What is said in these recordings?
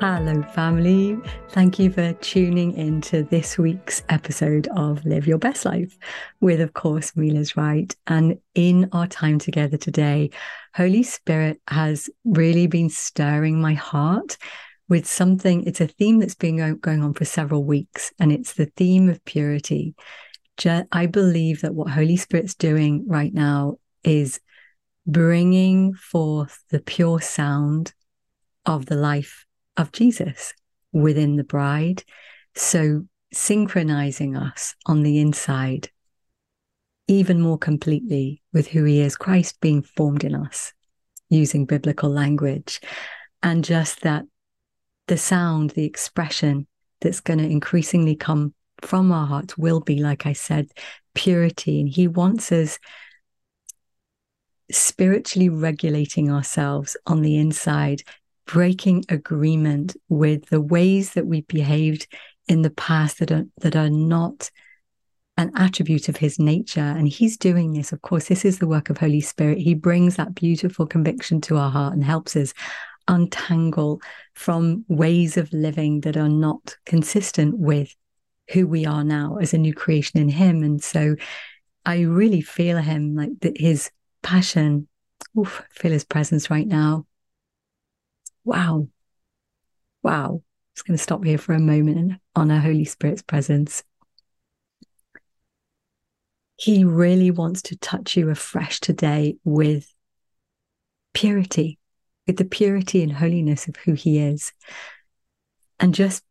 Hello, family. Thank you for tuning in to this week's episode of Live Your Best Life with, of course, Liz Wright. And in our time together today, Holy Spirit has really been stirring my heart with something. It's a theme that's been going on for several weeks, and it's the theme of purity. I believe that what Holy Spirit's doing right now is bringing forth the pure sound of the life of Jesus within the bride. So synchronizing us on the inside even more completely with who he is, Christ being formed in us using biblical language. And just that the sound, the expression that's going to increasingly come from our hearts will be, like I said, purity. And he wants us spiritually regulating ourselves on the inside breaking agreement with the ways that we behaved in the past that are that are not an attribute of his nature. And he's doing this of course this is the work of holy spirit. He brings that beautiful conviction to our heart and helps us untangle from ways of living that are not consistent with who we are now as a new creation in him. And so i really feel him like his passion oof, feel his presence right now Wow. Wow. Just going to stop here for a moment and honor Holy Spirit's presence. He really wants to touch you afresh today with purity, with the purity and holiness of who He is, and just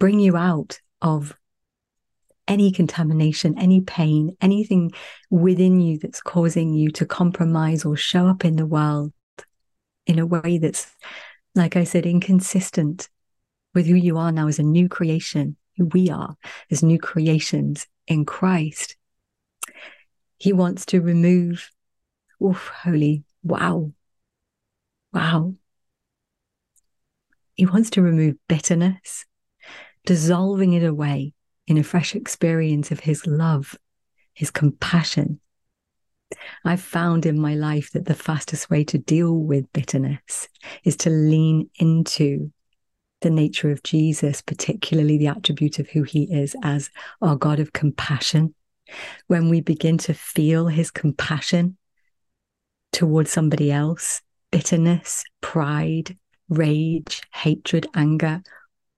bring you out of any contamination, any pain, anything within you that's causing you to compromise or show up in the world in a way that's like I said, inconsistent with who you are now as a new creation, who we are as new creations in Christ. He wants to remove, oof, holy, wow, wow. He wants to remove bitterness, dissolving it away in a fresh experience of his love, his compassion, I've found in my life that the fastest way to deal with bitterness is to lean into the nature of Jesus, particularly the attribute of who he is as our God of compassion. When we begin to feel his compassion towards somebody else, bitterness, pride, rage, hatred, anger,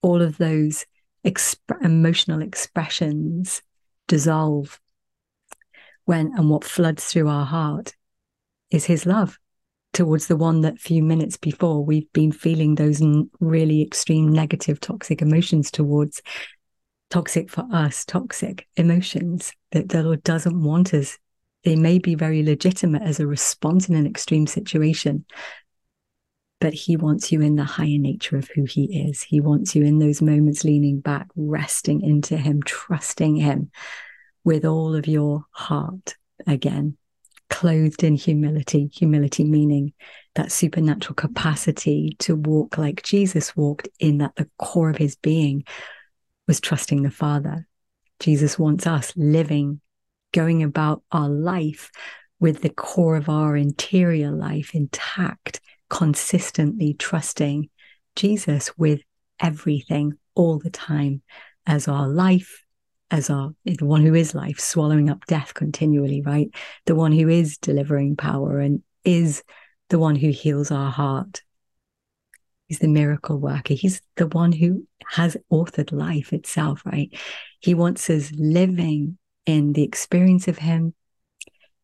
all of those exp- emotional expressions dissolve when and what floods through our heart is his love towards the one that few minutes before we've been feeling those really extreme negative toxic emotions towards toxic for us toxic emotions that the lord doesn't want us. They may be very legitimate as a response in an extreme situation but he wants you in the higher nature of who he is. He wants you in those moments leaning back resting into him trusting him with all of your heart again, clothed in humility, humility meaning that supernatural capacity to walk like Jesus walked, in that the core of his being was trusting the Father. Jesus wants us living, going about our life with the core of our interior life intact, consistently trusting Jesus with everything all the time as our life, as our the one who is life, swallowing up death continually, right? The one who is delivering power and is the one who heals our heart. He's the miracle worker. He's the one who has authored life itself, right? He wants us living in the experience of Him,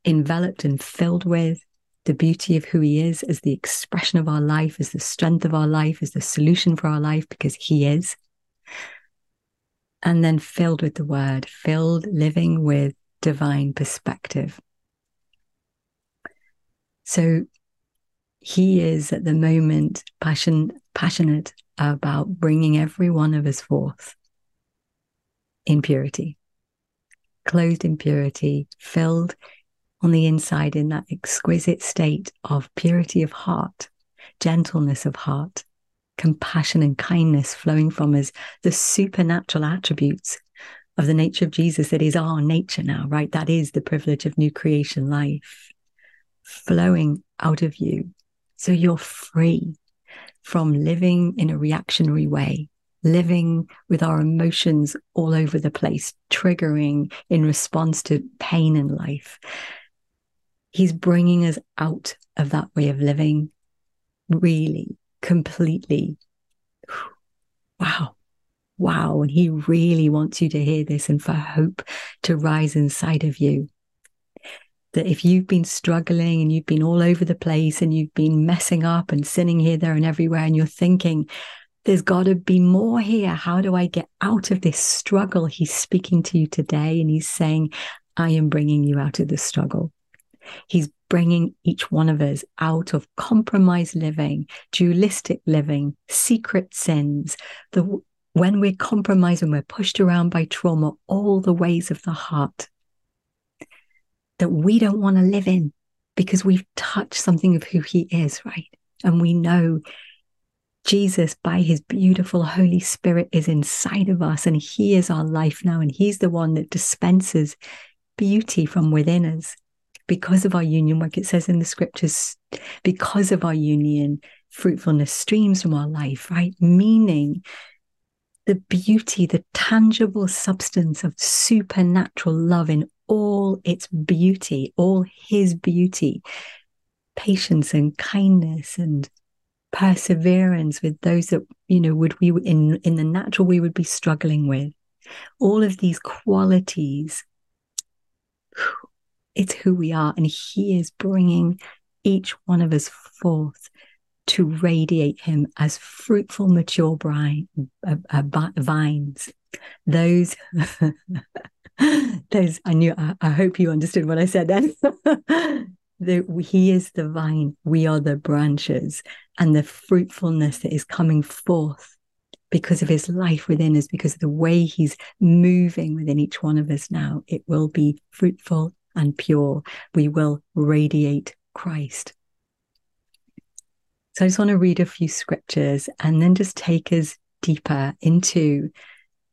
enveloped and filled with the beauty of who He is as the expression of our life, as the strength of our life, as the solution for our life, because He is and then filled with the word, filled living with divine perspective. So he is at the moment passion, passionate about bringing every one of us forth in purity, clothed in purity, filled on the inside in that exquisite state of purity of heart, gentleness of heart, compassion and kindness flowing from us, the supernatural attributes of the nature of Jesus that is our nature now, right? That is the privilege of new creation life flowing out of you. So you're free from living in a reactionary way, living with our emotions all over the place, triggering in response to pain in life. He's bringing us out of that way of living, really, completely. Wow. Wow. And he really wants you to hear this and for hope to rise inside of you. That if you've been struggling and you've been all over the place and you've been messing up and sinning here, there, and everywhere, and you're thinking, there's got to be more here. How do I get out of this struggle? He's speaking to you today and he's saying, I am bringing you out of the struggle. He's bringing each one of us out of compromised living, dualistic living, secret sins, the when we're compromised and we're pushed around by trauma, all the ways of the heart that we don't want to live in because we've touched something of who he is, right? And we know Jesus, by his beautiful Holy Spirit, is inside of us and he is our life now. And he's the one that dispenses beauty from within us because of our union, like it says in the scriptures, because of our union, fruitfulness streams from our life, right? Meaning the beauty, the tangible substance of supernatural love in all its beauty, all his beauty, patience and kindness and perseverance with those that you know would we in in the natural we would be struggling with all of these qualities it's who we are and he is bringing each one of us forth to radiate him as fruitful mature brine, uh, uh, vines. Those those i knew I, I, hope you understood what i said then. The, he is the vine we are the branches and the fruitfulness that is coming forth because of his life within us, because of the way he's moving within each one of us now, it will be fruitful and pure. We will radiate Christ. So I just want to read a few scriptures and then just take us deeper into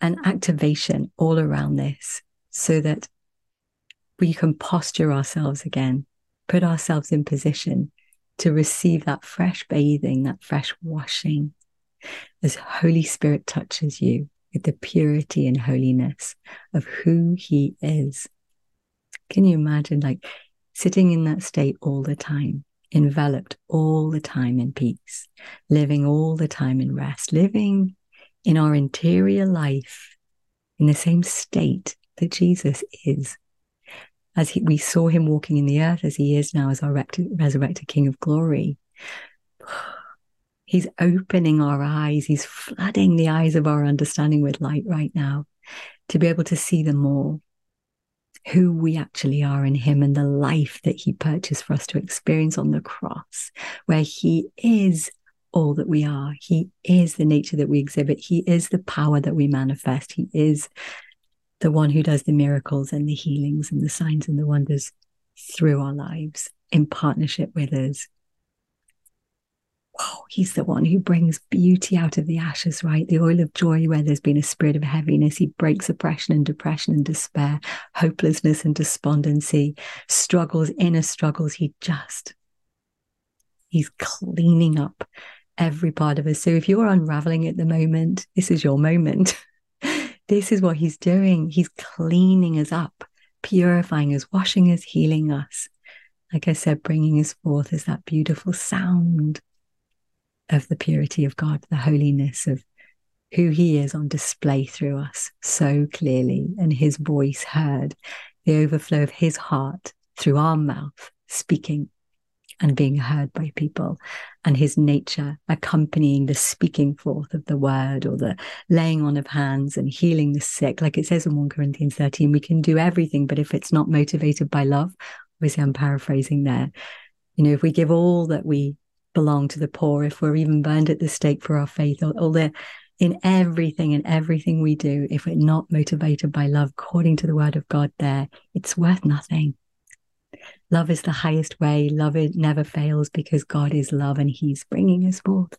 an activation all around this so that we can posture ourselves again, put ourselves in position to receive that fresh bathing, that fresh washing, as Holy Spirit touches you with the purity and holiness of who He is. Can you imagine, like, sitting in that state all the time, enveloped all the time in peace, living all the time in rest, living in our interior life in the same state that Jesus is? as he, we saw him walking in the earth as he is now as our resurrected King of glory. He's opening our eyes. He's flooding the eyes of our understanding with light right now to be able to see them more who we actually are in him and the life that he purchased for us to experience on the cross, where he is all that we are. He is the nature that we exhibit. He is the power that we manifest. He is the one who does the miracles and the healings and the signs and the wonders through our lives in partnership with us. Wow, he's the one who brings beauty out of the ashes, right? The oil of joy where there's been a spirit of heaviness. He breaks oppression and depression and despair, hopelessness and despondency, struggles, inner struggles. He just, he's cleaning up every part of us. So if you're unraveling at the moment, this is your moment. This is what he's doing. He's cleaning us up, purifying us, washing us, healing us. Like I said, bringing us forth as that beautiful sound of the purity of God, the holiness of who he is on display through us so clearly, and his voice heard, the overflow of his heart through our mouth speaking and being heard by people and his nature accompanying the speaking forth of the word or the laying on of hands and healing the sick. Like it says in 1 Corinthians 13, we can do everything, but if it's not motivated by love, obviously I'm paraphrasing there. You know, if we give all that we belong to the poor, if we're even burned at the stake for our faith, all, all the in everything and everything we do, if we're not motivated by love, according to the word of God, there, it's worth nothing. Love is the highest way. Love it never fails because God is love and He's bringing us forth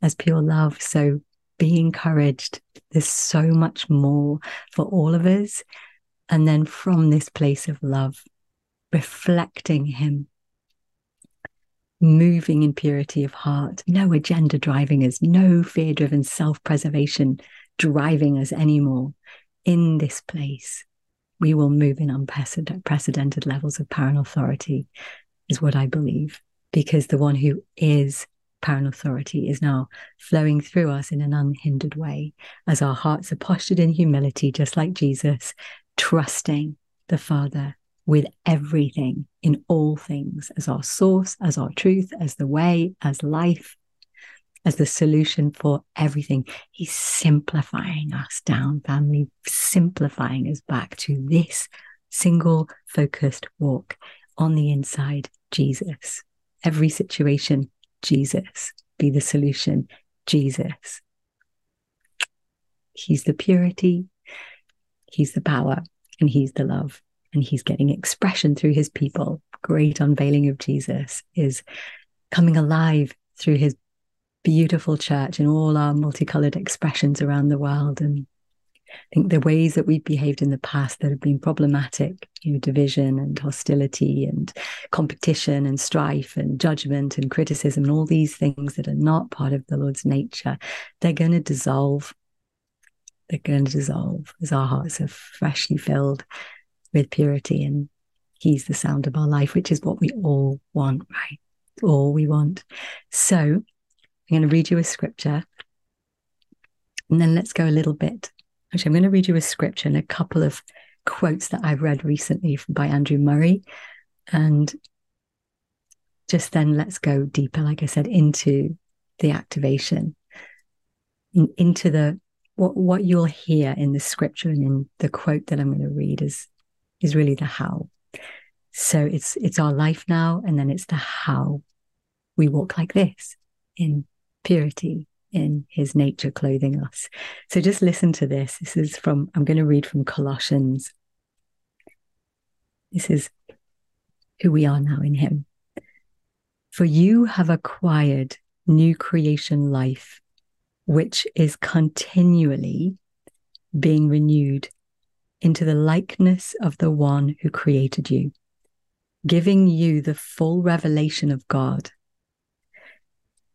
as pure love. So be encouraged. There's so much more for all of us. And then from this place of love, reflecting Him, moving in purity of heart, no agenda driving us, no fear driven self preservation driving us anymore. In this place, we will move in unprecedented levels of power and authority, is what I believe, because the one who is power and authority is now flowing through us in an unhindered way as our hearts are postured in humility, just like Jesus, trusting the Father with everything in all things as our source, as our truth, as the way, as life, as the solution for everything. He's simplifying us down, family, simplifying us back to this single focused walk on the inside, Jesus. Every situation, Jesus. Be the solution, Jesus. He's the purity, He's the power, and He's the love. And He's getting expression through His people. Great unveiling of Jesus is coming alive through His beautiful church and all our multicolored expressions around the world. And I think the ways that we've behaved in the past that have been problematic, you know, division and hostility and competition and strife and judgment and criticism and all these things that are not part of the Lord's nature, they're going to dissolve. They're going to dissolve as our hearts are freshly filled with purity and He's the sound of our life, which is what we all want, right? All we want. So I'm going to read you a scripture and then let's go a little bit Actually, I'm going to read you a scripture and a couple of quotes that I've read recently by Andrew Murray. And just then let's go deeper, like I said, into the activation, into the what what you'll hear in the scripture and in the quote that I'm going to read is is really the how. So it's it's our life now, and then it's the how we walk like this in purity, in his nature clothing us. So just listen to this. This is from, I'm going to read from Colossians. This is who we are now in him. For you have acquired new creation life, which is continually being renewed into the likeness of the one who created you, giving you the full revelation of God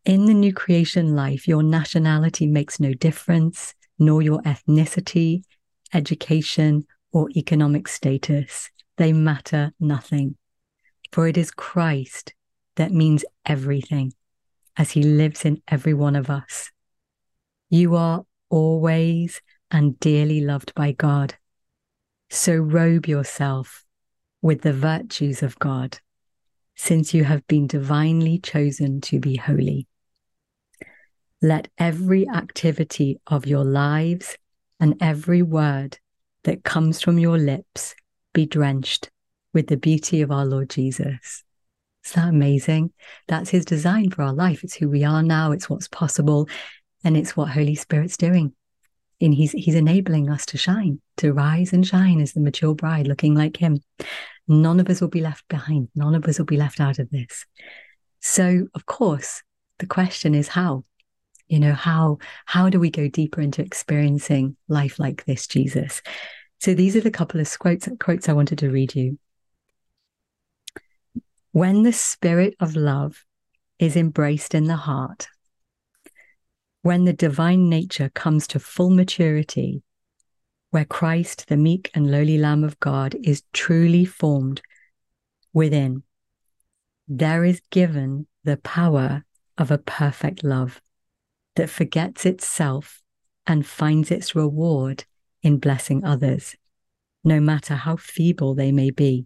in the new creation life, your nationality makes no difference, nor your ethnicity, education, or economic status. They matter nothing. For it is Christ that means everything, as he lives in every one of us. You are always and dearly loved by God. So robe yourself with the virtues of God, since you have been divinely chosen to be holy. Let every activity of your lives and every word that comes from your lips be drenched with the beauty of our Lord Jesus. Is that amazing? That's his design for our life. It's who we are now, it's what's possible, and it's what Holy Spirit's doing. And he's he's enabling us to shine, to rise and shine as the mature bride, looking like him. None of us will be left behind. None of us will be left out of this. So, of course, the question is how? you know how how do we go deeper into experiencing life like this jesus so these are the couple of quotes quotes i wanted to read you when the spirit of love is embraced in the heart when the divine nature comes to full maturity where christ the meek and lowly lamb of god is truly formed within there is given the power of a perfect love that forgets itself and finds its reward in blessing others, no matter how feeble they may be.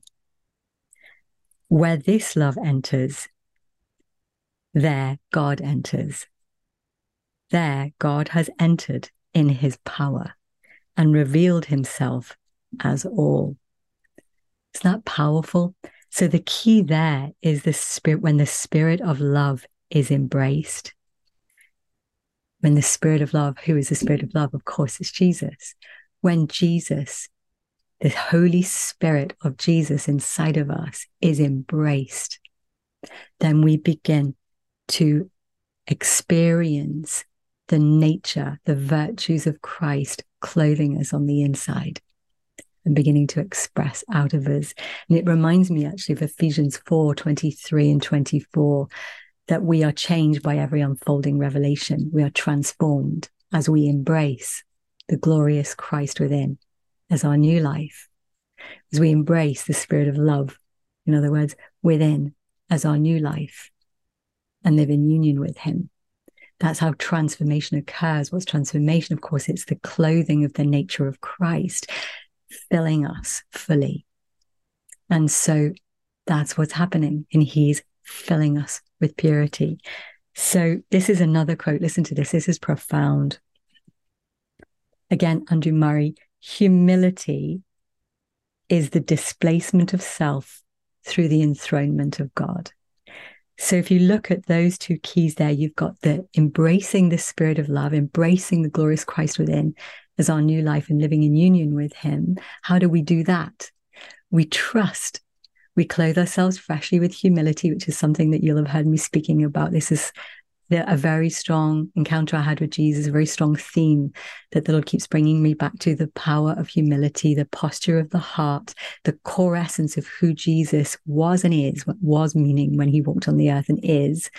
Where this love enters, there God enters. There God has entered in his power and revealed himself as all. Isn't that powerful? So the key there is the spirit when the spirit of love is embraced when the spirit of love, who is the spirit of love? Of course, it's Jesus. When Jesus, the Holy Spirit of Jesus inside of us is embraced, then we begin to experience the nature, the virtues of Christ clothing us on the inside and beginning to express out of us. And it reminds me actually of Ephesians 4 23 and 24 that we are changed by every unfolding revelation. We are transformed as we embrace the glorious Christ within as our new life, as we embrace the spirit of love, in other words, within as our new life and live in union with Him. That's how transformation occurs. What's transformation? Of course, it's the clothing of the nature of Christ filling us fully. And so that's what's happening. And He's filling us with purity. So, this is another quote. Listen to this. This is profound. Again, Andrew Murray humility is the displacement of self through the enthronement of God. So, if you look at those two keys there, you've got the embracing the spirit of love, embracing the glorious Christ within as our new life and living in union with Him. How do we do that? We trust we clothe ourselves freshly with humility, which is something that you'll have heard me speaking about. This is a very strong encounter I had with Jesus, a very strong theme that the Lord keeps bringing me back to the power of humility, the posture of the heart, the core essence of who Jesus was and is, what was meaning when he walked on the earth and is,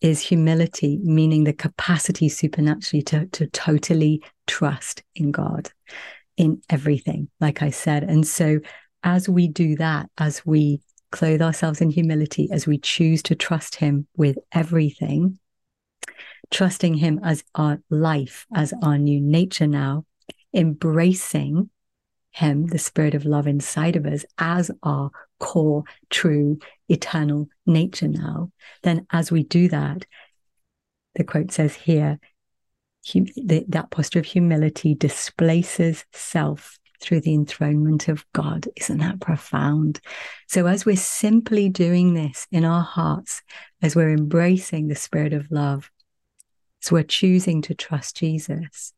is humility, meaning the capacity supernaturally to, to totally trust in God in everything, like I said. And so as we do that, as we clothe ourselves in humility, as we choose to trust Him with everything, trusting Him as our life, as our new nature now, embracing Him, the Spirit of love inside of us, as our core, true, eternal nature now, then as we do that, the quote says here, that posture of humility displaces self through the enthronement of God. Isn't that profound? So, as we're simply doing this in our hearts, as we're embracing the spirit of love, as we're choosing to trust Jesus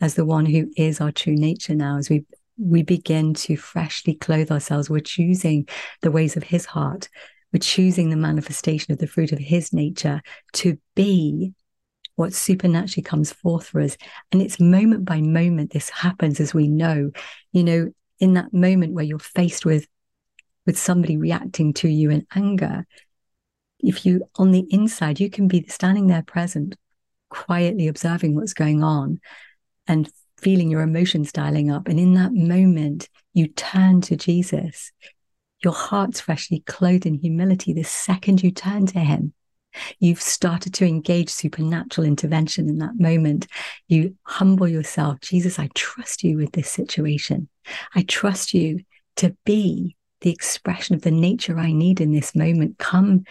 as the one who is our true nature now, as we we begin to freshly clothe ourselves, we're choosing the ways of his heart. We're choosing the manifestation of the fruit of his nature to be what supernaturally comes forth for us. And it's moment by moment this happens as we know, you know, in that moment where you're faced with with somebody reacting to you in anger, if you on the inside, you can be standing there present, quietly observing what's going on and feeling your emotions dialing up. And in that moment, you turn to Jesus. Your heart's freshly clothed in humility the second you turn to him. You've started to engage supernatural intervention in that moment. You humble yourself. Jesus, I trust you with this situation. I trust you to be the expression of the nature I need in this moment. Come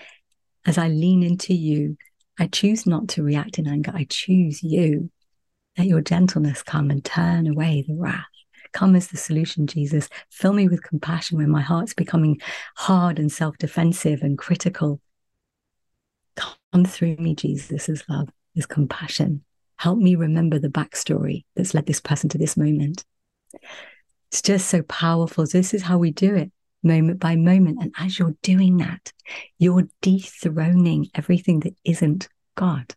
as I lean into you. I choose not to react in anger. I choose you. Let your gentleness come and turn away the wrath. Come as the solution, Jesus. Fill me with compassion when my heart's becoming hard and self defensive and critical. Come through me, Jesus, as love, as compassion. Help me remember the backstory that's led this person to this moment. It's just so powerful. This is how we do it, moment by moment. And as you're doing that, you're dethroning everything that isn't God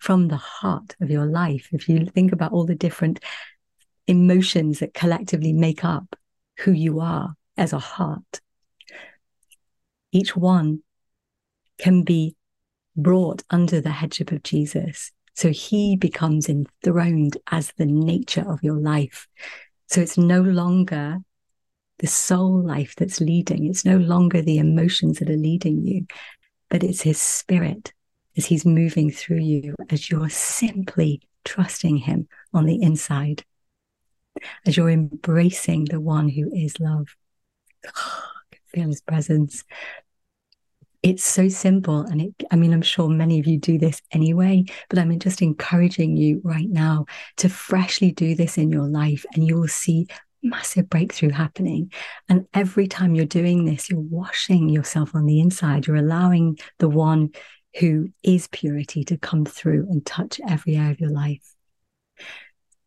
from the heart of your life. If you think about all the different emotions that collectively make up who you are as a heart, each one can be brought under the headship of Jesus. So he becomes enthroned as the nature of your life. So it's no longer the soul life that's leading. It's no longer the emotions that are leading you, but it's his spirit as he's moving through you as you're simply trusting him on the inside, as you're embracing the one who is love. Oh, I can feel his presence it's so simple. And it, I mean, I'm sure many of you do this anyway, but I'm just encouraging you right now to freshly do this in your life and you will see massive breakthrough happening. And every time you're doing this, you're washing yourself on the inside. You're allowing the one who is purity to come through and touch every area of your life.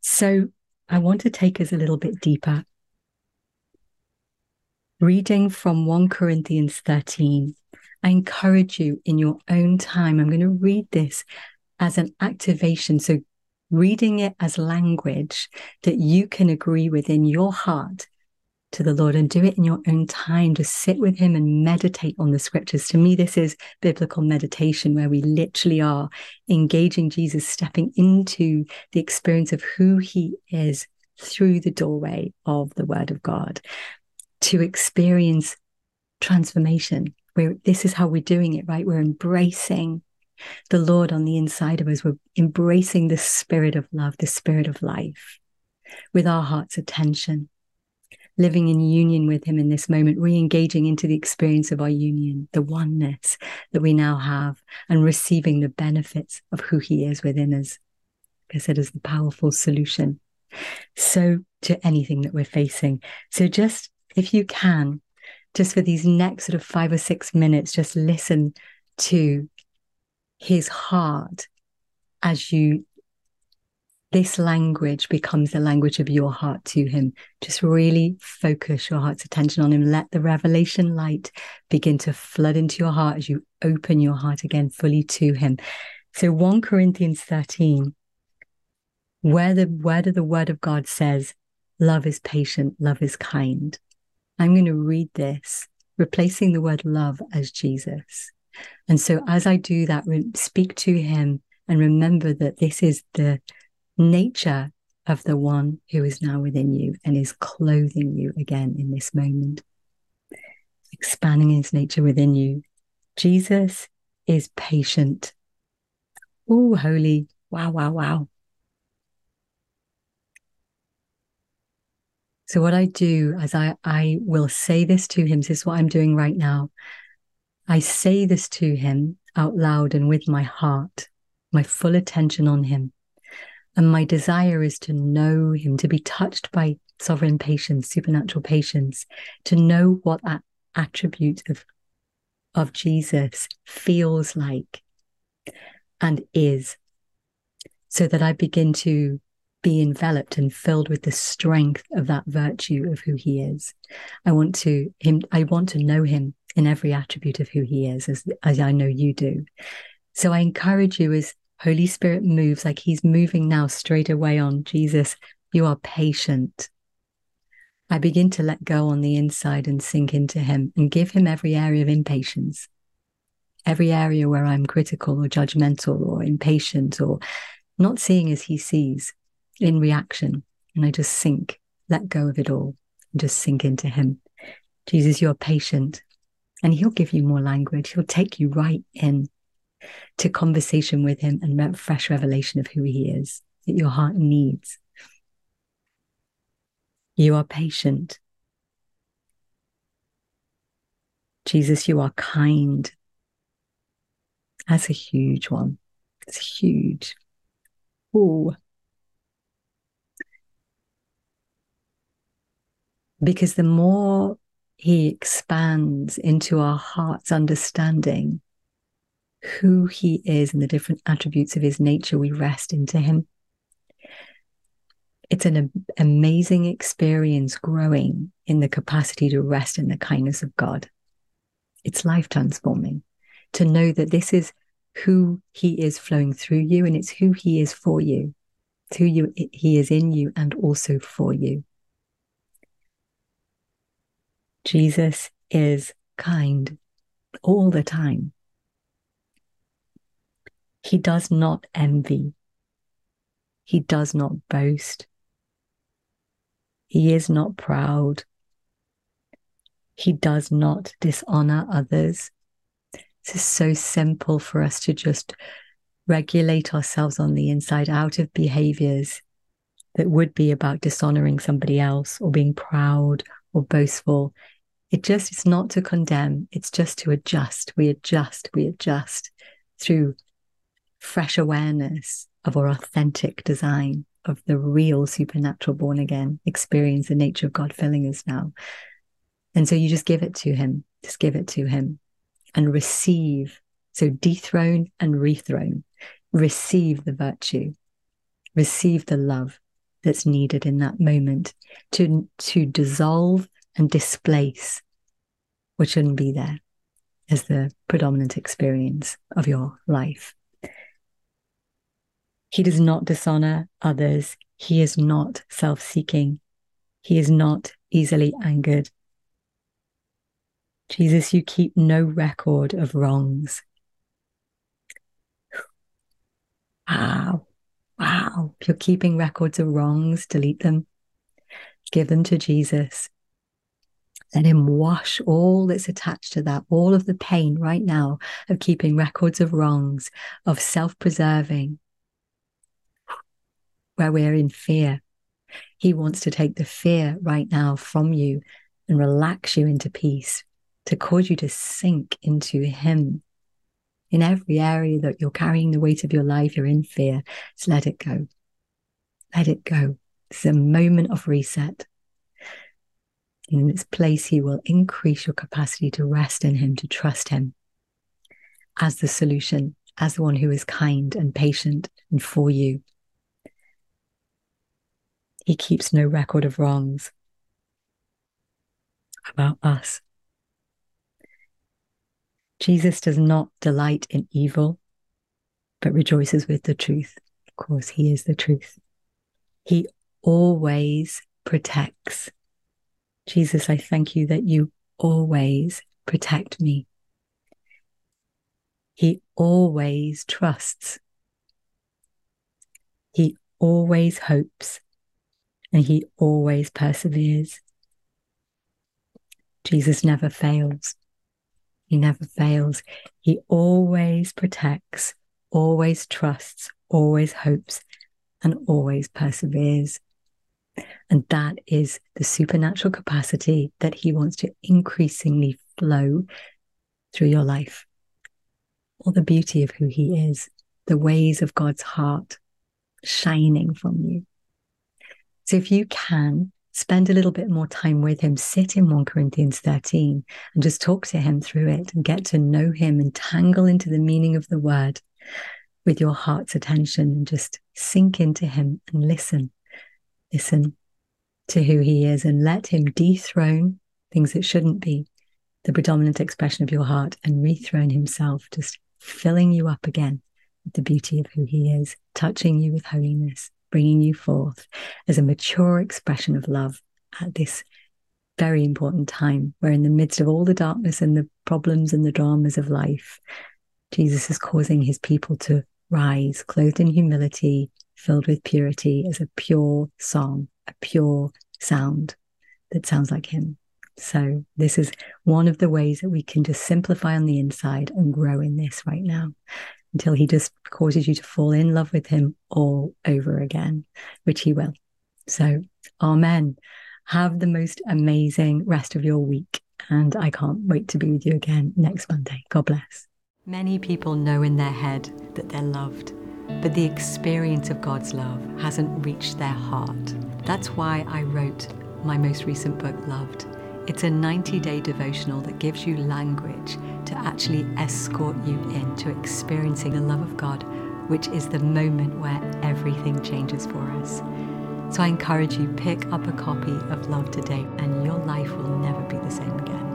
So I want to take us a little bit deeper. Reading from 1 Corinthians 13, I encourage you in your own time. I'm going to read this as an activation. So, reading it as language that you can agree with in your heart to the Lord and do it in your own time. Just sit with Him and meditate on the scriptures. To me, this is biblical meditation where we literally are engaging Jesus, stepping into the experience of who He is through the doorway of the Word of God to experience transformation. Where this is how we're doing it, right? We're embracing the Lord on the inside of us. We're embracing the spirit of love, the spirit of life with our heart's attention living in union with him in this moment, re engaging into the experience of our union, the oneness that we now have, and receiving the benefits of who he is within us. I said, as the powerful solution. So, to anything that we're facing. So, just if you can, just for these next sort of five or six minutes, just listen to his heart as you this language becomes the language of your heart to him. Just really focus your heart's attention on him. Let the revelation light begin to flood into your heart as you open your heart again fully to him. So 1 Corinthians 13, where the word of the word of God says, love is patient, love is kind. I'm going to read this, replacing the word love as Jesus. And so as I do that, speak to him and remember that this is the nature of the one who is now within you and is clothing you again in this moment, expanding his nature within you. Jesus is patient. Oh, holy. Wow, wow, wow. So what I do as I, I will say this to him, this is what I'm doing right now. I say this to him out loud and with my heart, my full attention on him. And my desire is to know him, to be touched by sovereign patience, supernatural patience, to know what that attribute of, of Jesus feels like and is, so that I begin to be enveloped and filled with the strength of that virtue of who he is. I want to him I want to know him in every attribute of who he is as as I know you do. So I encourage you as Holy Spirit moves like he's moving now straight away on Jesus. You are patient. I begin to let go on the inside and sink into him and give him every area of impatience, every area where I'm critical or judgmental or impatient or not seeing as he sees in reaction. And I just sink, let go of it all and just sink into him. Jesus, you're patient and he'll give you more language. He'll take you right in to conversation with him and fresh revelation of who he is that your heart needs. You are patient. Jesus, you are kind. That's a huge one. It's huge. Ooh. Because the more he expands into our heart's understanding, who he is and the different attributes of his nature, we rest into him. It's an amazing experience growing in the capacity to rest in the kindness of God. It's life transforming to know that this is who he is flowing through you and it's who he is for you. It's who you, he is in you and also for you. Jesus is kind all the time. He does not envy. He does not boast. He is not proud. He does not dishonor others. This is so simple for us to just regulate ourselves on the inside out of behaviors that would be about dishonoring somebody else or being proud or boastful. It just, is not to condemn, it's just to adjust. We adjust, we adjust through fresh awareness of our authentic design of the real supernatural born again experience, the nature of God filling us now. And so you just give it to Him, just give it to Him and receive So dethrone and rethrone. Receive the virtue, receive the love that's needed in that moment to, to dissolve and displace what shouldn't be there as the predominant experience of your life. He does not dishonor others. He is not self seeking. He is not easily angered. Jesus, you keep no record of wrongs. Wow. Wow. If you're keeping records of wrongs, delete them. Give them to Jesus. Let him wash all that's attached to that, all of the pain right now of keeping records of wrongs, of self preserving, where we're in fear. He wants to take the fear right now from you and relax you into peace, to cause you to sink into Him. In every area that you're carrying the weight of your life, you're in fear. Just let it go. Let it go. It's a moment of reset. And In its place, He will increase your capacity to rest in Him, to trust Him as the solution, as the one who is kind and patient and for you. He keeps no record of wrongs about us. Jesus does not delight in evil, but rejoices with the truth. Of course, He is the truth. He always protects. Jesus, I thank you that you always protect me. He always trusts. He always hopes and he always perseveres. Jesus never fails. He never fails. He always protects, always trusts, always hopes, and always perseveres. And that is the supernatural capacity that he wants to increasingly flow through your life. All the beauty of who he is, the ways of God's heart shining from you. So if you can, spend a little bit more time with him, sit in 1 Corinthians 13 and just talk to him through it and get to know him and tangle into the meaning of the word with your heart's attention and just sink into him and listen. Listen to who he is and let him dethrone things that shouldn't be the predominant expression of your heart and rethrone himself, just filling you up again with the beauty of who he is, touching you with holiness bringing you forth as a mature expression of love at this very important time. Where, in the midst of all the darkness and the problems and the dramas of life, Jesus is causing his people to rise, clothed in humility, filled with purity, as a pure song, a pure sound that sounds like him. So, this is one of the ways that we can just simplify on the inside and grow in this right now until he just causes you to fall in love with him all over again, which he will. So, Amen. Have the most amazing rest of your week. And I can't wait to be with you again next Monday. God bless. Many people know in their head that they're loved, but the experience of God's love hasn't reached their heart. That's why I wrote my most recent book, Loved. It's a 90 day devotional that gives you language to actually escort you into experiencing the love of God, which is the moment where everything changes for us. So I encourage you pick up a copy of Love today and your life will never be the same again.